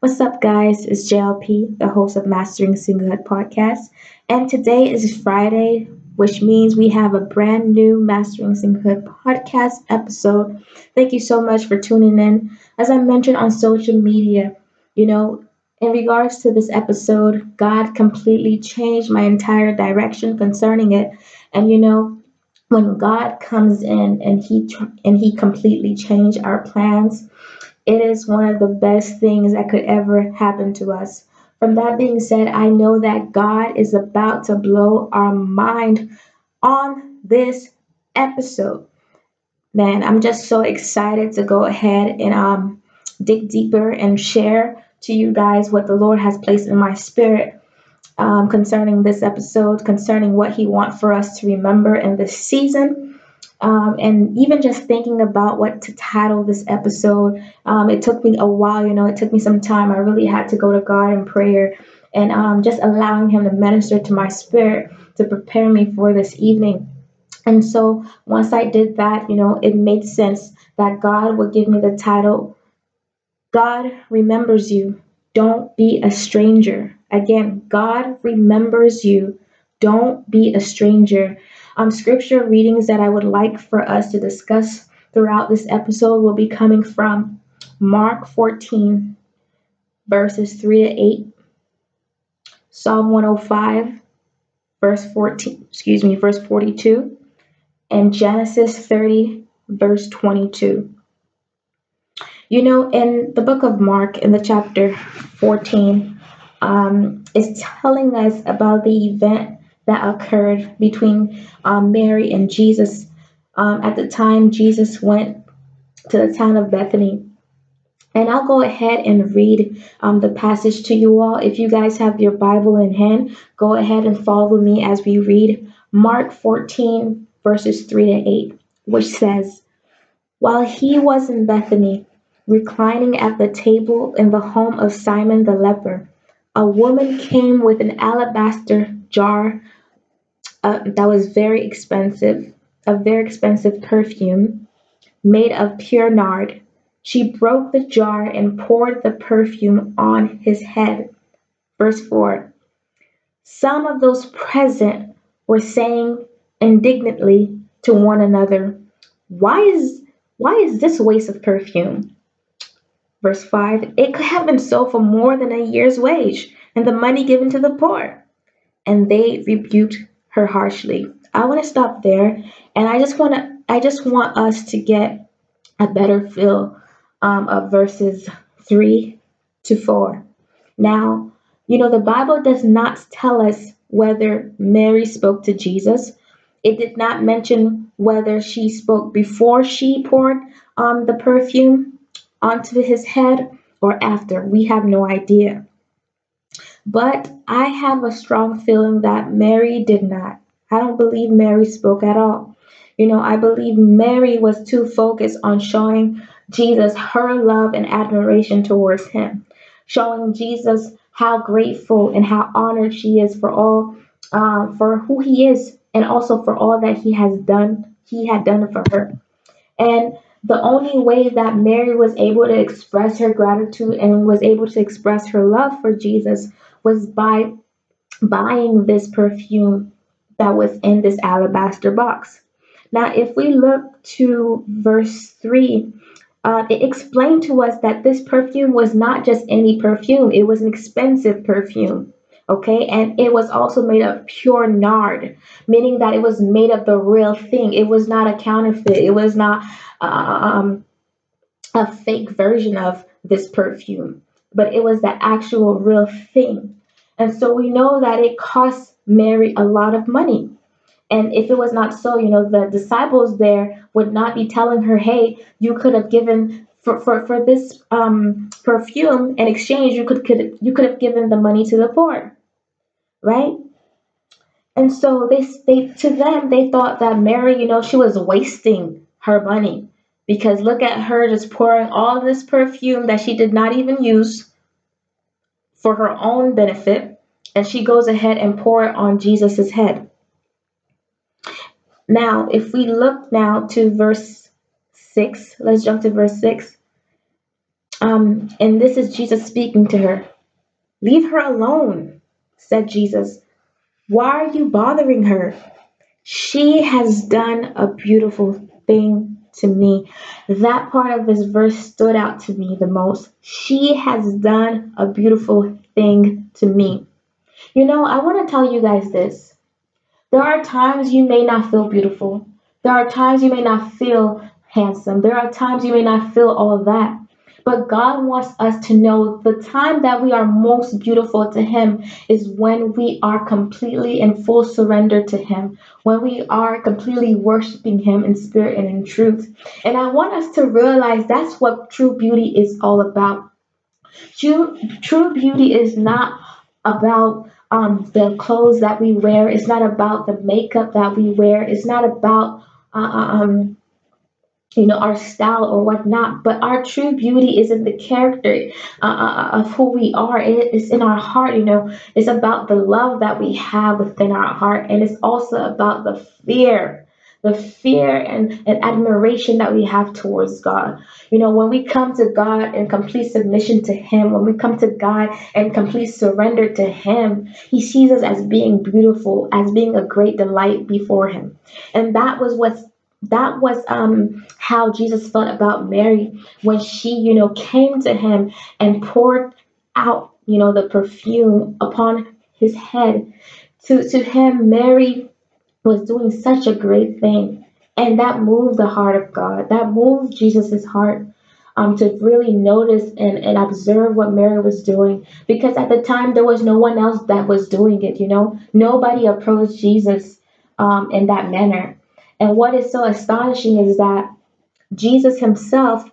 What's up, guys? It's JLP, the host of Mastering Singlehood podcast. And today is Friday, which means we have a brand new Mastering Singlehood podcast episode. Thank you so much for tuning in. As I mentioned on social media, you know, in regards to this episode, God completely changed my entire direction concerning it. And you know, when God comes in and he and he completely changed our plans, it is one of the best things that could ever happen to us. From that being said, I know that God is about to blow our mind on this episode. Man, I'm just so excited to go ahead and um dig deeper and share to you guys what the Lord has placed in my spirit um, concerning this episode, concerning what He wants for us to remember in this season. Um, and even just thinking about what to title this episode, um, it took me a while, you know, it took me some time. I really had to go to God in prayer and um, just allowing Him to minister to my spirit to prepare me for this evening. And so once I did that, you know, it made sense that God would give me the title God remembers you. Don't be a stranger. Again, God remembers you. Don't be a stranger. Um, scripture readings that I would like for us to discuss throughout this episode will be coming from Mark 14, verses 3 to 8, Psalm 105, verse 14, excuse me, verse 42, and Genesis 30, verse 22. You know, in the book of Mark, in the chapter 14, um, is telling us about the event that occurred between um, Mary and Jesus. Um, at the time, Jesus went to the town of Bethany. And I'll go ahead and read um, the passage to you all. If you guys have your Bible in hand, go ahead and follow me as we read Mark 14, verses 3 to 8, which says, While he was in Bethany, reclining at the table in the home of Simon the leper, a woman came with an alabaster jar uh, that was very expensive, a very expensive perfume made of pure nard. She broke the jar and poured the perfume on his head. Verse 4 Some of those present were saying indignantly to one another, Why is why is this waste of perfume? Verse 5 It could have been sold for more than a year's wage and the money given to the poor. And they rebuked her harshly. I want to stop there, and I just want to I just want us to get a better feel um, of verses three to four. Now, you know the Bible does not tell us whether Mary spoke to Jesus. It did not mention whether she spoke before she poured um, the perfume onto his head or after. We have no idea. But I have a strong feeling that Mary did not. I don't believe Mary spoke at all. You know, I believe Mary was too focused on showing Jesus her love and admiration towards him, showing Jesus how grateful and how honored she is for all, uh, for who he is, and also for all that he has done, he had done for her. And the only way that Mary was able to express her gratitude and was able to express her love for Jesus was by buying this perfume that was in this alabaster box. Now, if we look to verse 3, uh, it explained to us that this perfume was not just any perfume, it was an expensive perfume. Okay, and it was also made of pure nard, meaning that it was made of the real thing. It was not a counterfeit, it was not um, a fake version of this perfume, but it was the actual real thing. And so we know that it cost Mary a lot of money. And if it was not so, you know, the disciples there would not be telling her, hey, you could have given for, for, for this um, perfume in exchange, you could, could you could have given the money to the poor. Right? And so they, they to them they thought that Mary, you know, she was wasting her money because look at her just pouring all this perfume that she did not even use for her own benefit, and she goes ahead and pour it on Jesus' head. Now, if we look now to verse 6, let's jump to verse 6. Um, and this is Jesus speaking to her. Leave her alone, said Jesus. Why are you bothering her? She has done a beautiful thing to me. That part of this verse stood out to me the most. She has done a beautiful thing to me. You know, I want to tell you guys this. There are times you may not feel beautiful. There are times you may not feel handsome. There are times you may not feel all that. But God wants us to know the time that we are most beautiful to Him is when we are completely in full surrender to Him, when we are completely worshiping Him in spirit and in truth. And I want us to realize that's what true beauty is all about. True, true beauty is not about um, the clothes that we wear. It's not about the makeup that we wear. It's not about uh, uh um, you know our style or whatnot but our true beauty is in the character uh, uh, uh, of who we are it's in our heart you know it's about the love that we have within our heart and it's also about the fear the fear and, and admiration that we have towards God. You know, when we come to God in complete submission to Him, when we come to God and complete surrender to Him, He sees us as being beautiful, as being a great delight before Him. And that was what's that was um how Jesus felt about Mary when she, you know, came to him and poured out, you know, the perfume upon his head. To to him, Mary was doing such a great thing. And that moved the heart of God. That moved Jesus's heart um, to really notice and, and observe what Mary was doing. Because at the time, there was no one else that was doing it, you know? Nobody approached Jesus um, in that manner. And what is so astonishing is that Jesus himself,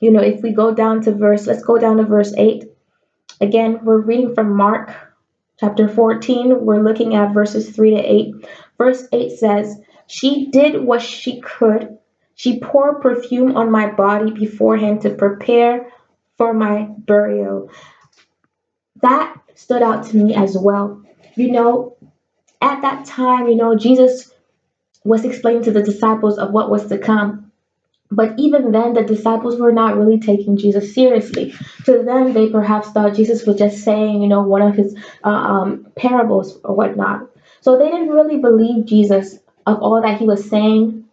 you know, if we go down to verse, let's go down to verse 8. Again, we're reading from Mark chapter 14. We're looking at verses 3 to 8. Verse 8 says, She did what she could. She poured perfume on my body beforehand to prepare for my burial. That stood out to me as well. You know, at that time, you know, Jesus was explaining to the disciples of what was to come. But even then, the disciples were not really taking Jesus seriously. To them, they perhaps thought Jesus was just saying, you know, one of his uh, um, parables or whatnot. So they didn't really believe Jesus of all that he was saying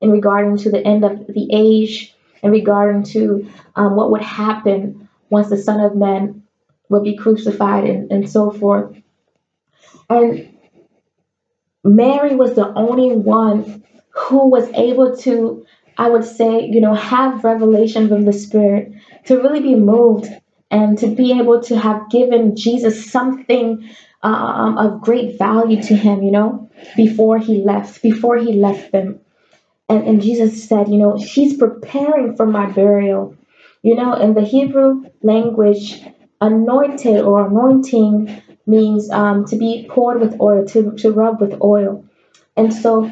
in regarding to the end of the age, in regarding to um, what would happen once the Son of Man would be crucified and, and so forth. And Mary was the only one who was able to, I would say, you know, have revelation from the Spirit, to really be moved and to be able to have given Jesus something um, of great value to him, you know, before he left, before he left them. And, and Jesus said, you know, she's preparing for my burial. You know, in the Hebrew language, anointed or anointing means um, to be poured with oil, to, to rub with oil. And so,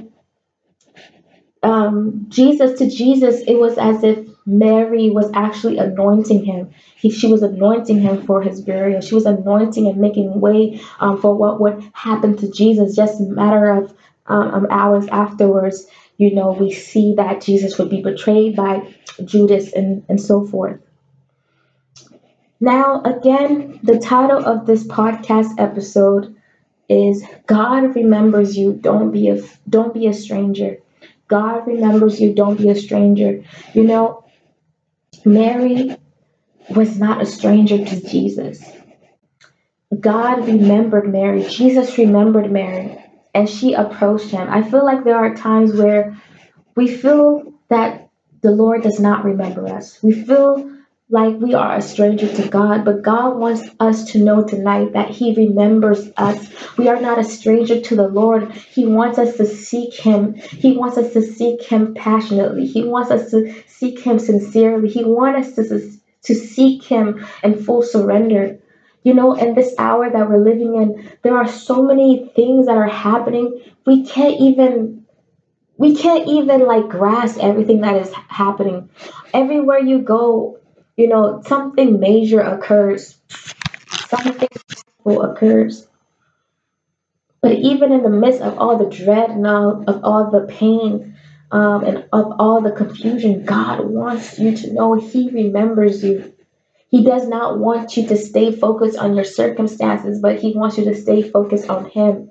um, Jesus, to Jesus, it was as if Mary was actually anointing him. He, she was anointing him for his burial. She was anointing and making way um, for what would happen to Jesus. Just a matter of um, hours afterwards, you know, we see that Jesus would be betrayed by Judas and, and so forth. Now, again, the title of this podcast episode is God remembers you. Don't be a don't be a stranger. God remembers you. Don't be a stranger. You know, Mary was not a stranger to Jesus. God remembered Mary. Jesus remembered Mary, and she approached him. I feel like there are times where we feel that the Lord does not remember us. We feel like we are a stranger to God, but God wants us to know tonight that He remembers us. We are not a stranger to the Lord. He wants us to seek Him. He wants us to seek Him passionately. He wants us to seek Him sincerely. He wants us to, to seek Him in full surrender. You know, in this hour that we're living in, there are so many things that are happening. We can't even we can't even like grasp everything that is happening. Everywhere you go, you know, something major occurs, something occurs. But even in the midst of all the dread and all of all the pain, um, and of all the confusion, God wants you to know He remembers you. He does not want you to stay focused on your circumstances, but He wants you to stay focused on Him.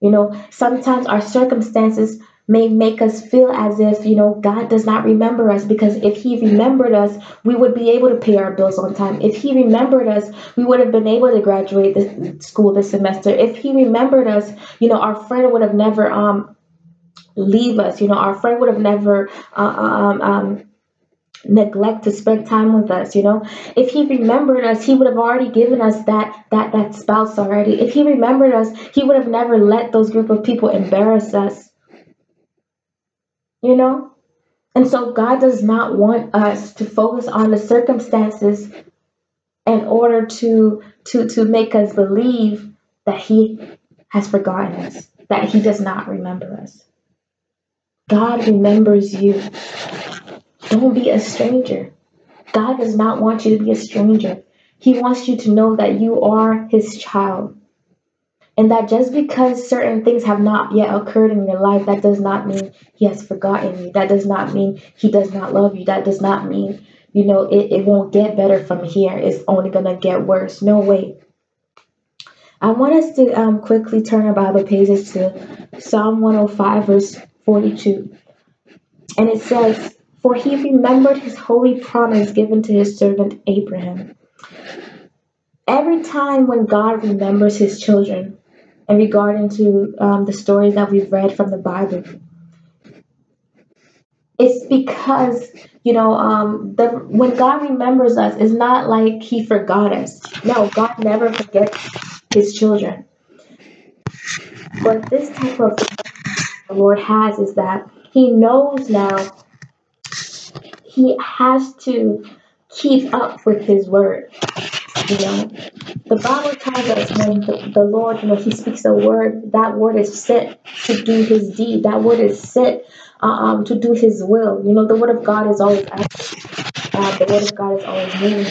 You know, sometimes our circumstances may make us feel as if, you know, God does not remember us because if He remembered us, we would be able to pay our bills on time. If He remembered us, we would have been able to graduate this school this semester. If He remembered us, you know, our friend would have never um leave us. You know, our friend would have never uh, um, um, neglect to spend time with us you know if he remembered us he would have already given us that that that spouse already if he remembered us he would have never let those group of people embarrass us you know? And so god does not want us to focus on the circumstances in order to to to make us believe that he has forgotten us that he does not remember us. God remembers you. Don't be a stranger. God does not want you to be a stranger. He wants you to know that you are his child and that just because certain things have not yet occurred in your life, that does not mean he has forgotten you. That does not mean he does not love you. That does not mean, you know, it, it won't get better from here. It's only going to get worse. No way. I want us to um, quickly turn our Bible pages to Psalm 105, verse 42. And it says, For he remembered his holy promise given to his servant Abraham. Every time when God remembers his children, and regarding to um, the stories that we've read from the Bible. It's because you know um, the when God remembers us, it's not like He forgot us. No, God never forgets His children. But this type of the Lord has is that He knows now He has to keep up with His word. You know, the Bible tells us when the, the Lord, you know, He speaks a word, that word is sent to do His deed. That word is sent uh, um, to do His will. You know, the word of God is always active. Uh, the word of God is always moving.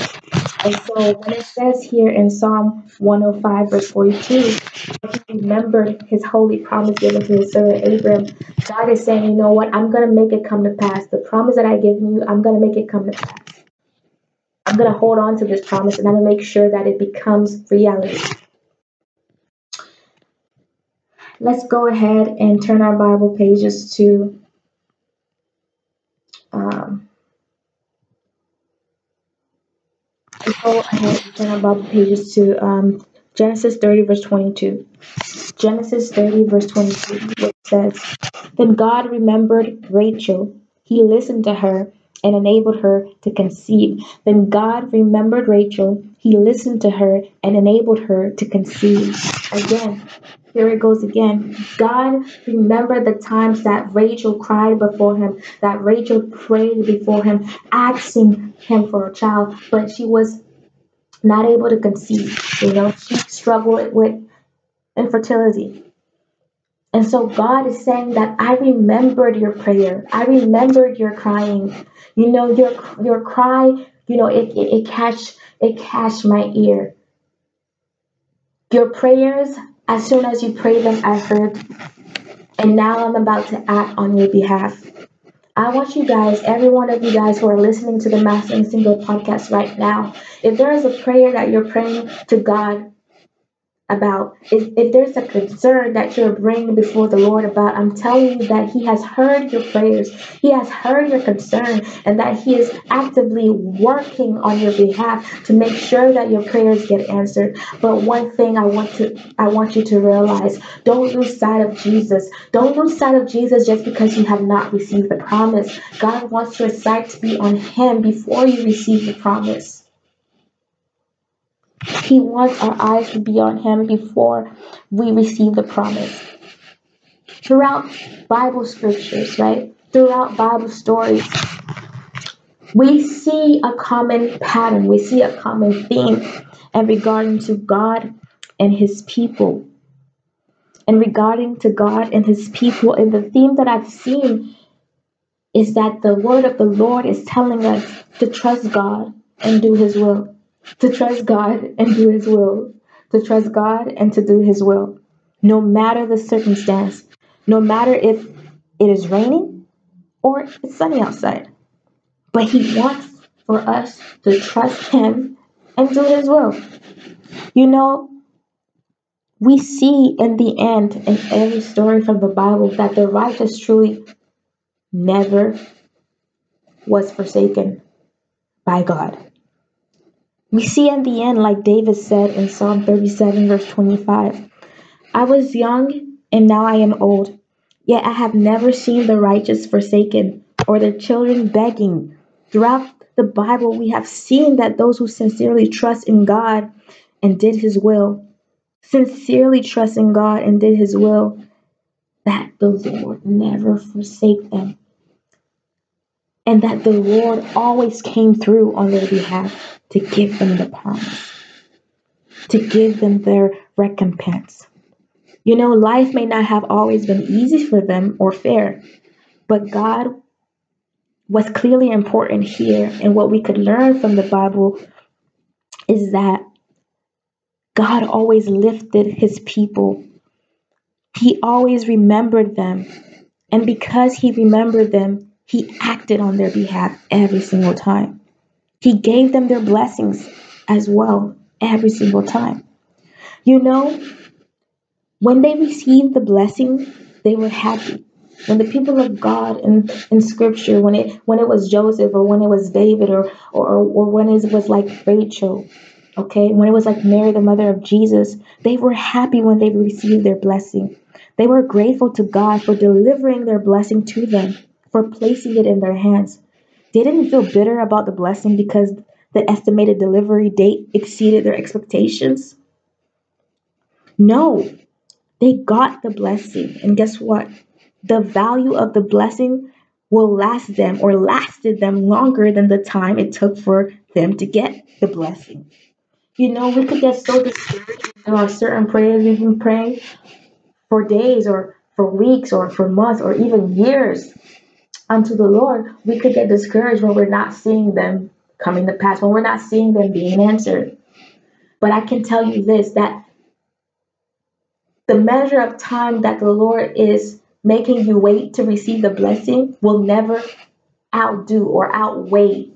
And so when it says here in Psalm 105, verse 42, he remembered his holy promise given to his servant Abraham. God is saying, you know what? I'm going to make it come to pass. The promise that I given you, I'm going to make it come to pass. I'm going to hold on to this promise and I'm going to make sure that it becomes reality. Let's go ahead and turn our Bible pages to um, go ahead and turn our Bible pages to um, Genesis 30, verse 22. Genesis 30, verse 22, which says, Then God remembered Rachel. He listened to her and enabled her to conceive. Then God remembered Rachel. He listened to her and enabled her to conceive. Again, here it goes again. God remembered the times that Rachel cried before him, that Rachel prayed before him, asking him for a child, but she was not able to conceive. You know, she struggled with infertility. And so God is saying that I remembered your prayer. I remembered your crying. You know, your your cry, you know, it, it, it catch it catch my ear. Your prayers, as soon as you pray them, I heard. And now I'm about to act on your behalf. I want you guys, every one of you guys who are listening to the Mastering Single podcast right now, if there is a prayer that you're praying to God about if, if there's a concern that you're bringing before the Lord about, I'm telling you that He has heard your prayers, He has heard your concern, and that He is actively working on your behalf to make sure that your prayers get answered. But one thing I want to I want you to realize, don't lose sight of Jesus. Don't lose sight of Jesus just because you have not received the promise. God wants your sight to be on Him before you receive the promise. He wants our eyes to be on Him before we receive the promise. Throughout Bible scriptures, right? Throughout Bible stories, we see a common pattern, we see a common theme and regarding to God and His people. And regarding to God and His people, and the theme that I've seen is that the word of the Lord is telling us to trust God and do His will to trust God and do His will, to trust God and to do His will, no matter the circumstance, no matter if it is raining or it's sunny outside. But He wants for us to trust Him and do His will. You know, we see in the end in every story from the Bible that the righteous truly never was forsaken by God. We see in the end, like David said in Psalm 37, verse 25, I was young and now I am old, yet I have never seen the righteous forsaken or their children begging. Throughout the Bible, we have seen that those who sincerely trust in God and did his will, sincerely trust in God and did his will, that the Lord never forsake them. And that the Lord always came through on their behalf to give them the promise, to give them their recompense. You know, life may not have always been easy for them or fair, but God was clearly important here. And what we could learn from the Bible is that God always lifted his people, He always remembered them. And because He remembered them, He acted on their behalf every single time. He gave them their blessings as well every single time. You know, when they received the blessing, they were happy. When the people of God in, in scripture, when it when it was Joseph or when it was David or or, or when it was like Rachel, okay, when it was like Mary, the mother of Jesus, they were happy when they received their blessing. They were grateful to God for delivering their blessing to them, for placing it in their hands. They didn't feel bitter about the blessing because the estimated delivery date exceeded their expectations. No, they got the blessing. And guess what? The value of the blessing will last them or lasted them longer than the time it took for them to get the blessing. You know, we could get so discouraged about certain prayers we've been praying for days or for weeks or for months or even years unto the Lord. We could get discouraged when we're not seeing them coming to pass, when we're not seeing them being answered. But I can tell you this that the measure of time that the Lord is making you wait to receive the blessing will never outdo or outweigh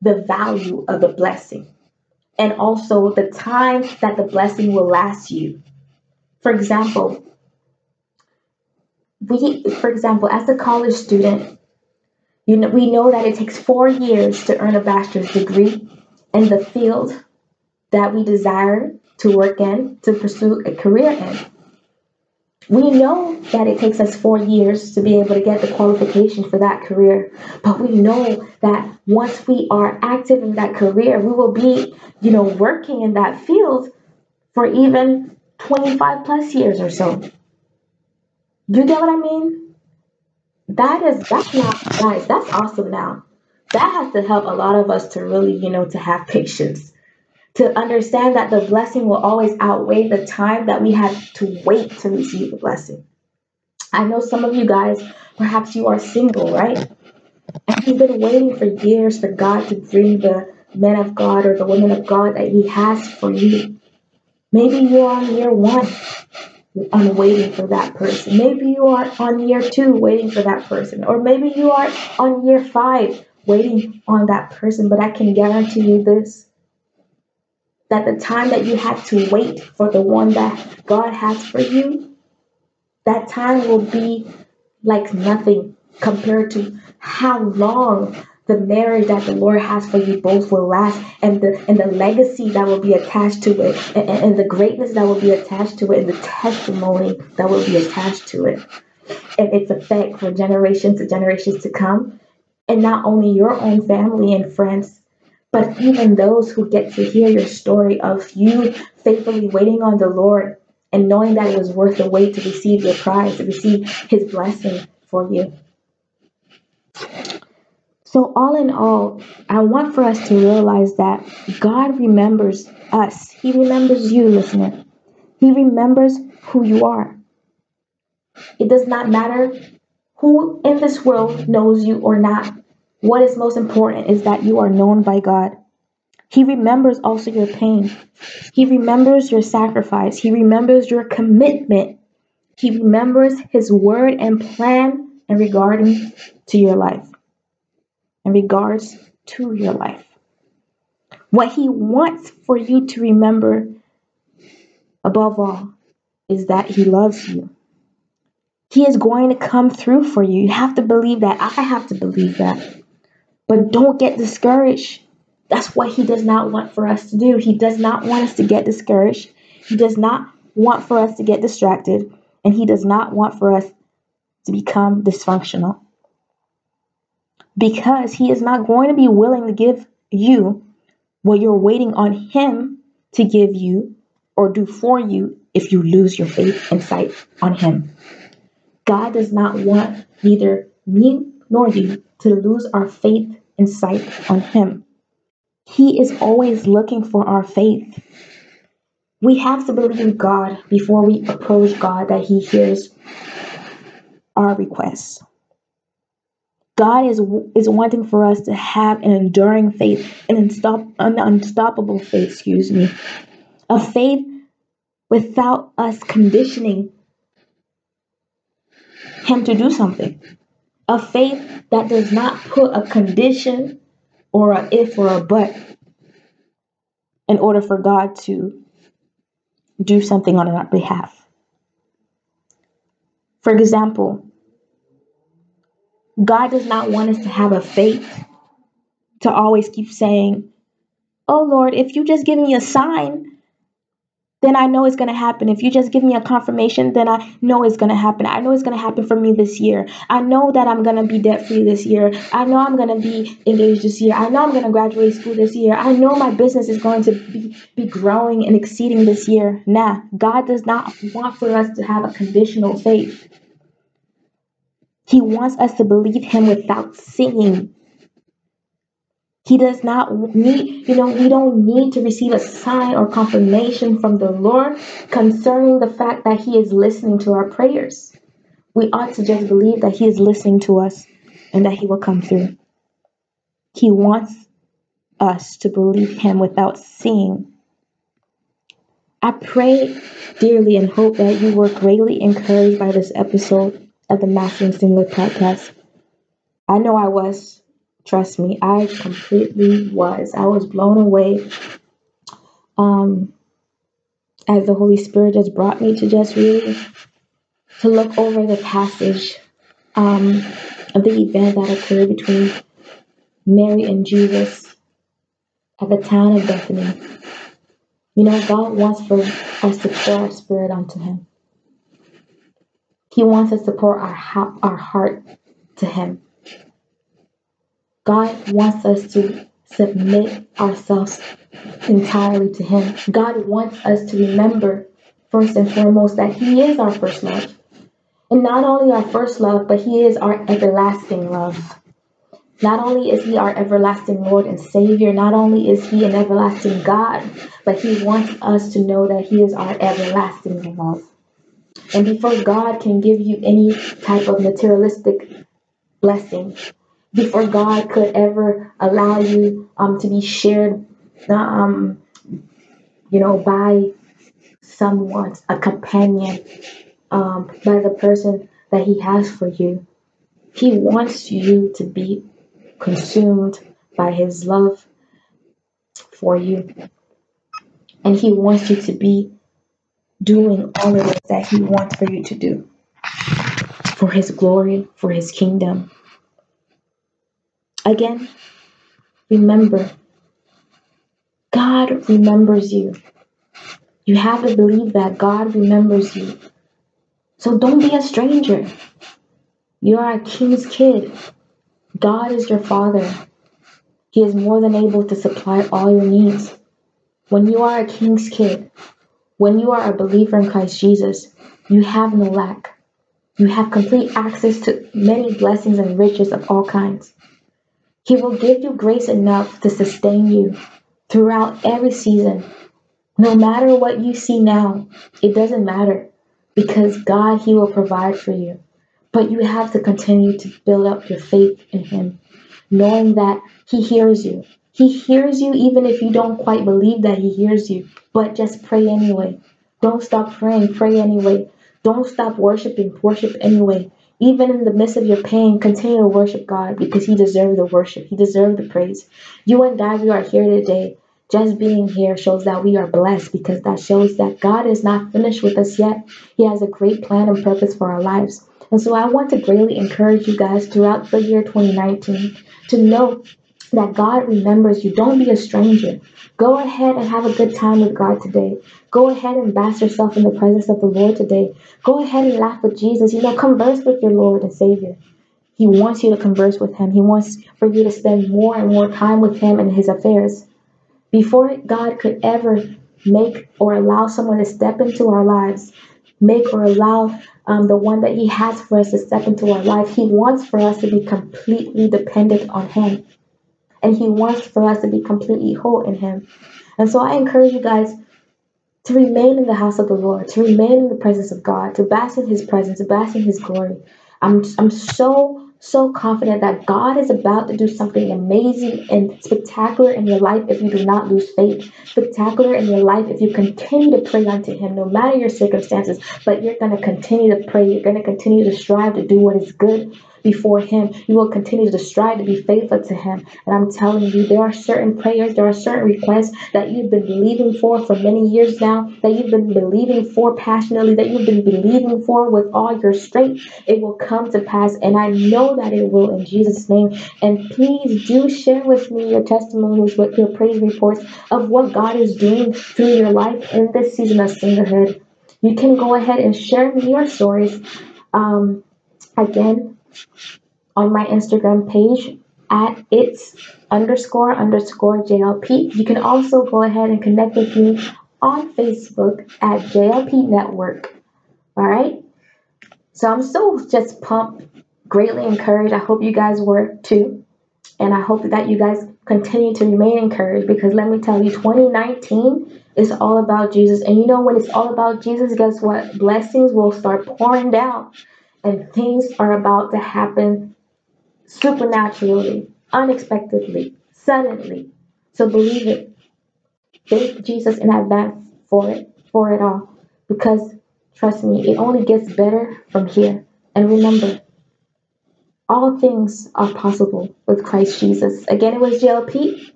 the value of the blessing and also the time that the blessing will last you. For example, we for example, as a college student, you know, we know that it takes 4 years to earn a bachelor's degree in the field that we desire to work in, to pursue a career in. We know that it takes us four years to be able to get the qualification for that career, but we know that once we are active in that career, we will be, you know, working in that field for even 25 plus years or so. You get what I mean? That is, that's not, guys, that's awesome now. That has to help a lot of us to really, you know, to have patience to understand that the blessing will always outweigh the time that we had to wait to receive the blessing. I know some of you guys, perhaps you are single, right? And you've been waiting for years for God to bring the men of God or the women of God that He has for you. Maybe you're on year one on waiting for that person. Maybe you are on year two waiting for that person. Or maybe you are on year five waiting on that person. But I can guarantee you this that the time that you have to wait for the one that God has for you, that time will be like nothing compared to how long the marriage that the Lord has for you both will last and the and the legacy that will be attached to it and, and the greatness that will be attached to it and the testimony that will be attached to it and its effect for generations and generations to come and not only your own family and friends but even those who get to hear your story of you faithfully waiting on the Lord and knowing that it was worth the wait to receive your prize, to receive his blessing for you. So, all in all, I want for us to realize that God remembers us. He remembers you, listener. He remembers who you are. It does not matter who in this world knows you or not. What is most important is that you are known by God. He remembers also your pain. He remembers your sacrifice. He remembers your commitment. He remembers his word and plan in regarding to your life, in regards to your life. What He wants for you to remember above all is that He loves you. He is going to come through for you. You have to believe that. I have to believe that. But don't get discouraged. That's what He does not want for us to do. He does not want us to get discouraged. He does not want for us to get distracted. And He does not want for us to become dysfunctional. Because He is not going to be willing to give you what you're waiting on Him to give you or do for you if you lose your faith and sight on Him. God does not want neither me nor you to lose our faith and sight on Him. He is always looking for our faith. We have to believe in God before we approach God that He hears our requests. God is is wanting for us to have an enduring faith, an, unstop, an unstoppable faith, excuse me, a faith without us conditioning Him to do something, a faith that does not put a condition or a if or a but in order for God to do something on our behalf. For example, God does not want us to have a faith to always keep saying, Oh Lord, if you just give me a sign, then I know it's going to happen. If you just give me a confirmation, then I know it's going to happen. I know it's going to happen for me this year. I know that I'm going to be debt free this year. I know I'm going to be engaged this year. I know I'm going to graduate school this year. I know my business is going to be, be growing and exceeding this year. Nah, God does not want for us to have a conditional faith. He wants us to believe Him without seeing. He does not need, you know, we don't need to receive a sign or confirmation from the Lord concerning the fact that He is listening to our prayers. We ought to just believe that He is listening to us and that He will come through. He wants us to believe Him without seeing. I pray dearly and hope that you were greatly encouraged by this episode of the Mastering Singlehood podcast. I know I was. Trust me, I completely was. I was blown away um, as the Holy Spirit just brought me to just really to look over the passage um, of the event that occurred between Mary and Jesus at the town of Bethany. You know, God wants for us to pour our spirit onto Him. He wants us to pour our, ha- our heart to Him. God wants us to submit ourselves entirely to Him. God wants us to remember, first and foremost, that He is our first love. And not only our first love, but He is our everlasting love. Not only is He our everlasting Lord and Savior, not only is He an everlasting God, but He wants us to know that He is our everlasting love. And before God can give you any type of materialistic blessing, before God could ever allow you um, to be shared, um, you know, by someone, a companion, um, by the person that He has for you. He wants you to be consumed by His love for you. And He wants you to be doing all of that He wants for you to do for His glory, for His kingdom. Again, remember, God remembers you. You have to believe that God remembers you. So don't be a stranger. You are a king's kid. God is your father. He is more than able to supply all your needs. When you are a king's kid, when you are a believer in Christ Jesus, you have no lack. You have complete access to many blessings and riches of all kinds. He will give you grace enough to sustain you throughout every season. No matter what you see now, it doesn't matter because God, He will provide for you. But you have to continue to build up your faith in Him, knowing that He hears you. He hears you even if you don't quite believe that He hears you, but just pray anyway. Don't stop praying, pray anyway. Don't stop worshiping, worship anyway. Even in the midst of your pain, continue to worship God because He deserves the worship. He deserves the praise. You and I, we are here today. Just being here shows that we are blessed because that shows that God is not finished with us yet. He has a great plan and purpose for our lives. And so I want to greatly encourage you guys throughout the year 2019 to know that God remembers you. Don't be a stranger. Go ahead and have a good time with God today. Go ahead and bask yourself in the presence of the Lord today. Go ahead and laugh with Jesus. You know, converse with your Lord and Savior. He wants you to converse with Him. He wants for you to spend more and more time with Him and His affairs. Before God could ever make or allow someone to step into our lives, make or allow um, the one that He has for us to step into our life, He wants for us to be completely dependent on Him and He wants for us to be completely whole in Him. And so I encourage you guys to remain in the house of the Lord, to remain in the presence of God, to bask in His presence, to bask in His glory. I'm, I'm so, so confident that God is about to do something amazing and spectacular in your life if you do not lose faith. Spectacular in your life if you continue to pray unto Him, no matter your circumstances. But you're going to continue to pray. You're going to continue to strive to do what is good before Him. You will continue to strive to be faithful to Him. And I'm telling you, there are certain prayers, there are certain requests that you've been believing for for many years now, that you've been believing for passionately, that you've been believing for with all your strength. It will come to pass. And I know that it will in Jesus' name. And please do share with me your testimonies, with your praise reports of what God is doing through your life in this season of singlehood. You can go ahead and share me your stories. Um, again, on my Instagram page at it's underscore underscore JLP. You can also go ahead and connect with me on Facebook at JLP Network. All right. So I'm so just pumped, greatly encouraged. I hope you guys were too. And I hope that you guys continue to remain encouraged because let me tell you, 2019 is all about Jesus. And you know, when it's all about Jesus, guess what? Blessings will start pouring down and things are about to happen supernaturally, unexpectedly, suddenly. So believe it. Thank Jesus in advance for it, for it all. Because trust me, it only gets better from here. And remember, all things are possible with Christ Jesus. Again, it was JLP.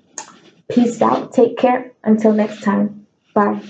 Peace out. Take care. Until next time. Bye.